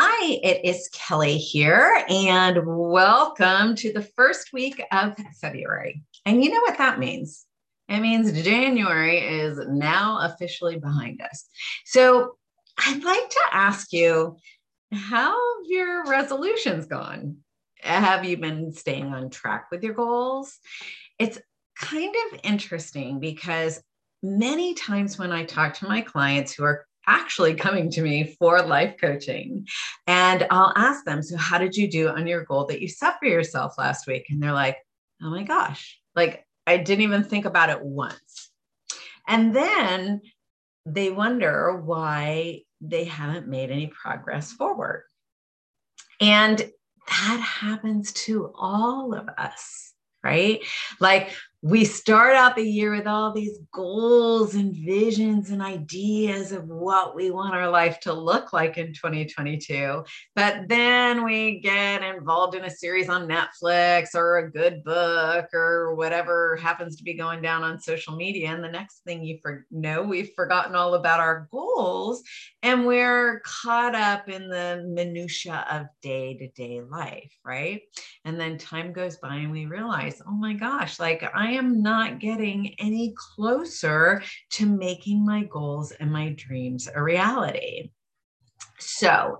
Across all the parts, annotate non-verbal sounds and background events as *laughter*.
Hi, it is Kelly here, and welcome to the first week of February. And you know what that means? It means January is now officially behind us. So I'd like to ask you how have your resolutions gone? Have you been staying on track with your goals? It's kind of interesting because many times when I talk to my clients who are actually coming to me for life coaching. And I'll ask them, So, how did you do on your goal that you set for yourself last week? And they're like, Oh my gosh, like I didn't even think about it once. And then they wonder why they haven't made any progress forward. And that happens to all of us, right? Like we start out the year with all these goals and visions and ideas of what we want our life to look like in 2022. But then we get involved in a series on Netflix or a good book or whatever happens to be going down on social media. And the next thing you for- know, we've forgotten all about our goals and we're caught up in the minutia of day to day life, right? And then time goes by and we realize, oh my gosh, like I am not getting any closer to making my goals and my dreams a reality. So,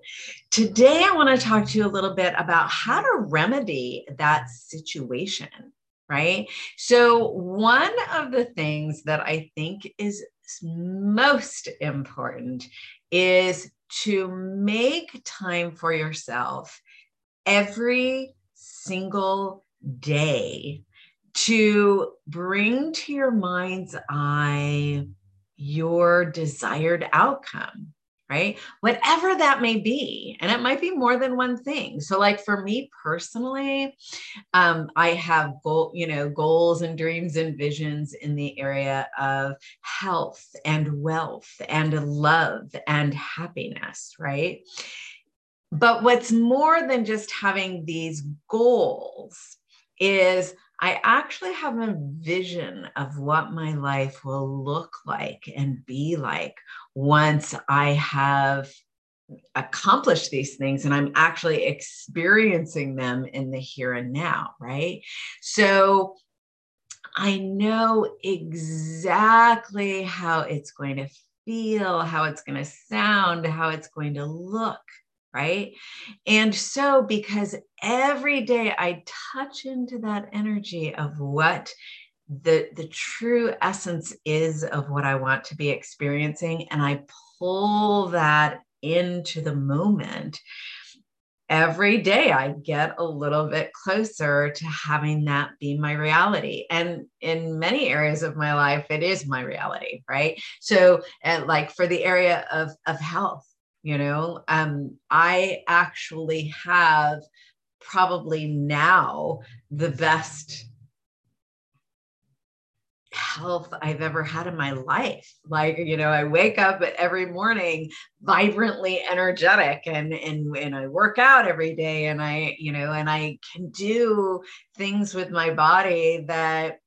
today I want to talk to you a little bit about how to remedy that situation, right? So, one of the things that I think is most important is to make time for yourself every single day to bring to your mind's eye your desired outcome right? Whatever that may be and it might be more than one thing. So like for me personally um, i have goal you know goals and dreams and visions in the area of health and wealth and love and happiness right? But what's more than just having these goals is I actually have a vision of what my life will look like and be like once I have accomplished these things and I'm actually experiencing them in the here and now, right? So I know exactly how it's going to feel, how it's going to sound, how it's going to look right? And so, because every day I touch into that energy of what the the true essence is of what I want to be experiencing, and I pull that into the moment. Every day, I get a little bit closer to having that be my reality. And in many areas of my life, it is my reality, right? So, like for the area of, of health, you know um i actually have probably now the best health I've ever had in my life. Like, you know, I wake up every morning vibrantly energetic and and and I work out every day and I, you know, and I can do things with my body that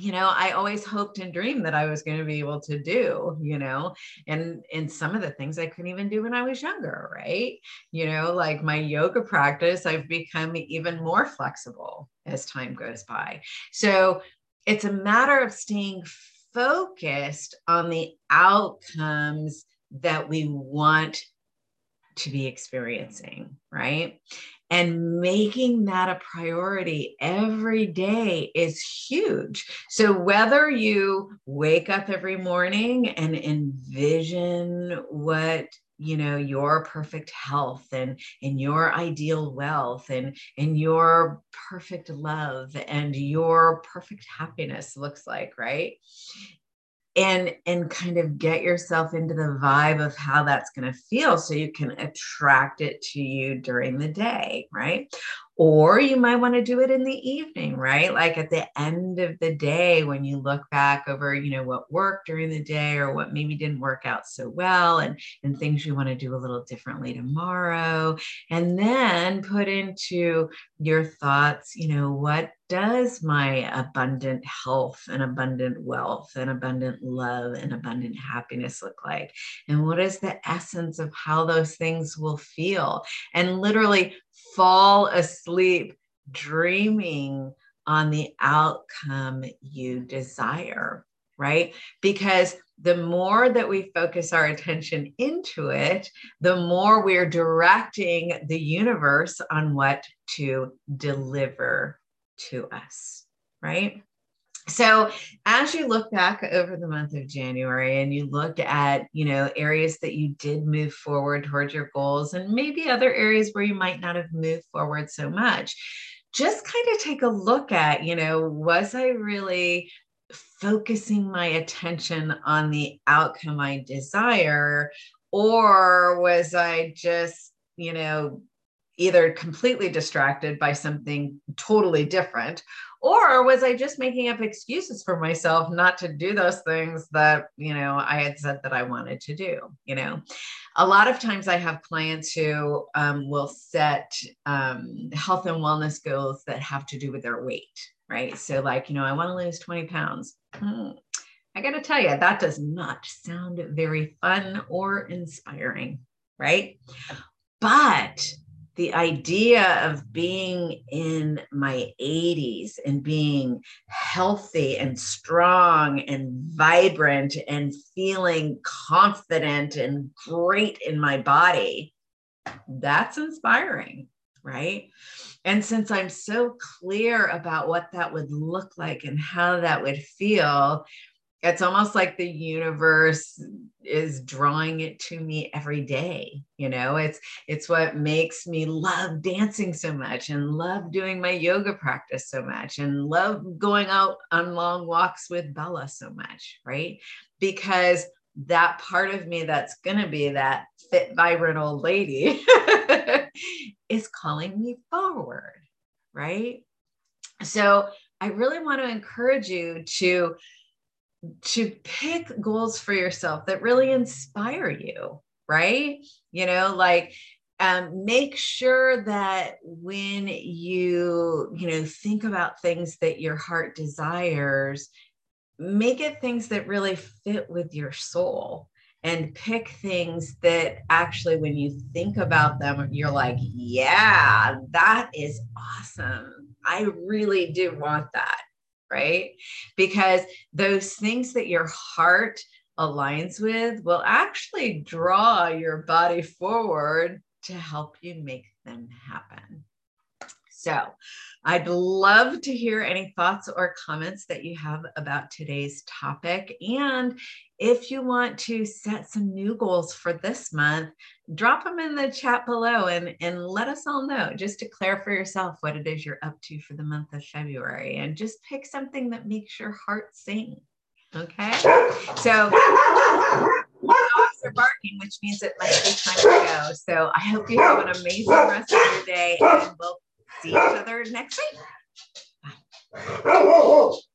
you know i always hoped and dreamed that i was going to be able to do you know and and some of the things i couldn't even do when i was younger right? You know like my yoga practice i've become even more flexible as time goes by. So it's a matter of staying focused on the outcomes that we want to be experiencing right and making that a priority every day is huge. So, whether you wake up every morning and envision what you know your perfect health and and your ideal wealth and and your perfect love and your perfect happiness looks like right and and kind of get yourself into the vibe of how that's going to feel so you can attract it to you during the day right Or you might want to do it in the evening, right? Like at the end of the day when you look back over, you know, what worked during the day or what maybe didn't work out so well and, and things you want to do a little differently tomorrow. And then put into your thoughts, you know, what does my abundant health and abundant wealth and abundant love and abundant happiness look like? And what is the essence of how those things will feel? And literally fall asleep dreaming on the outcome you desire, right? Because the more that we focus our attention into it, the more we're directing the universe on what to deliver to us, right? So as you look back over the month of January and you look at, you know, areas that you did move forward towards your goals and maybe other areas where you might not have moved forward so much, just kind of take a look at, you know, was I really focusing my attention on the outcome I desire? Or was I just, you know, either completely distracted by something totally different or was i just making up excuses for myself not to do those things that you know i had said that i wanted to do you know? A lot of times i have clients who um, will set um, health and wellness goals that have to do with their weight right? So like you know i want to lose 20 pounds. Hmm. i got to tell you that does not sound very fun or inspiring right? But the idea of being in my 80s and being healthy and strong and vibrant and feeling confident and great in my body, that's inspiring, right? And since I'm so clear about what that would look like and how that would feel, it's almost like the universe is drawing it to me every day you know? It's it's what makes me love dancing so much and love doing my yoga practice so much and love going out on long walks with bella so much right? Because that part of me that's going to be that fit vibrant old lady *laughs* is calling me forward right? So i really want to encourage you to to pick goals for yourself that really inspire you, right? You know, like um, make sure that when you, you know, think about things that your heart desires, make it things that really fit with your soul and pick things that actually, when you think about them, you're like, yeah, that is awesome. I really do want that right? Because those things that your heart aligns with will actually draw your body forward to help you make them happen. So, I'd love to hear any thoughts or comments that you have about today's topic. And if you want to set some new goals for this month, drop them in the chat below and, and let us all know. Just declare for yourself what it is you're up to for the month of February and just pick something that makes your heart sing. Okay. So, dogs are barking, which means it might be time to go. So, I hope you have an amazing rest of your day and we'll see each other next week. Bye. *laughs*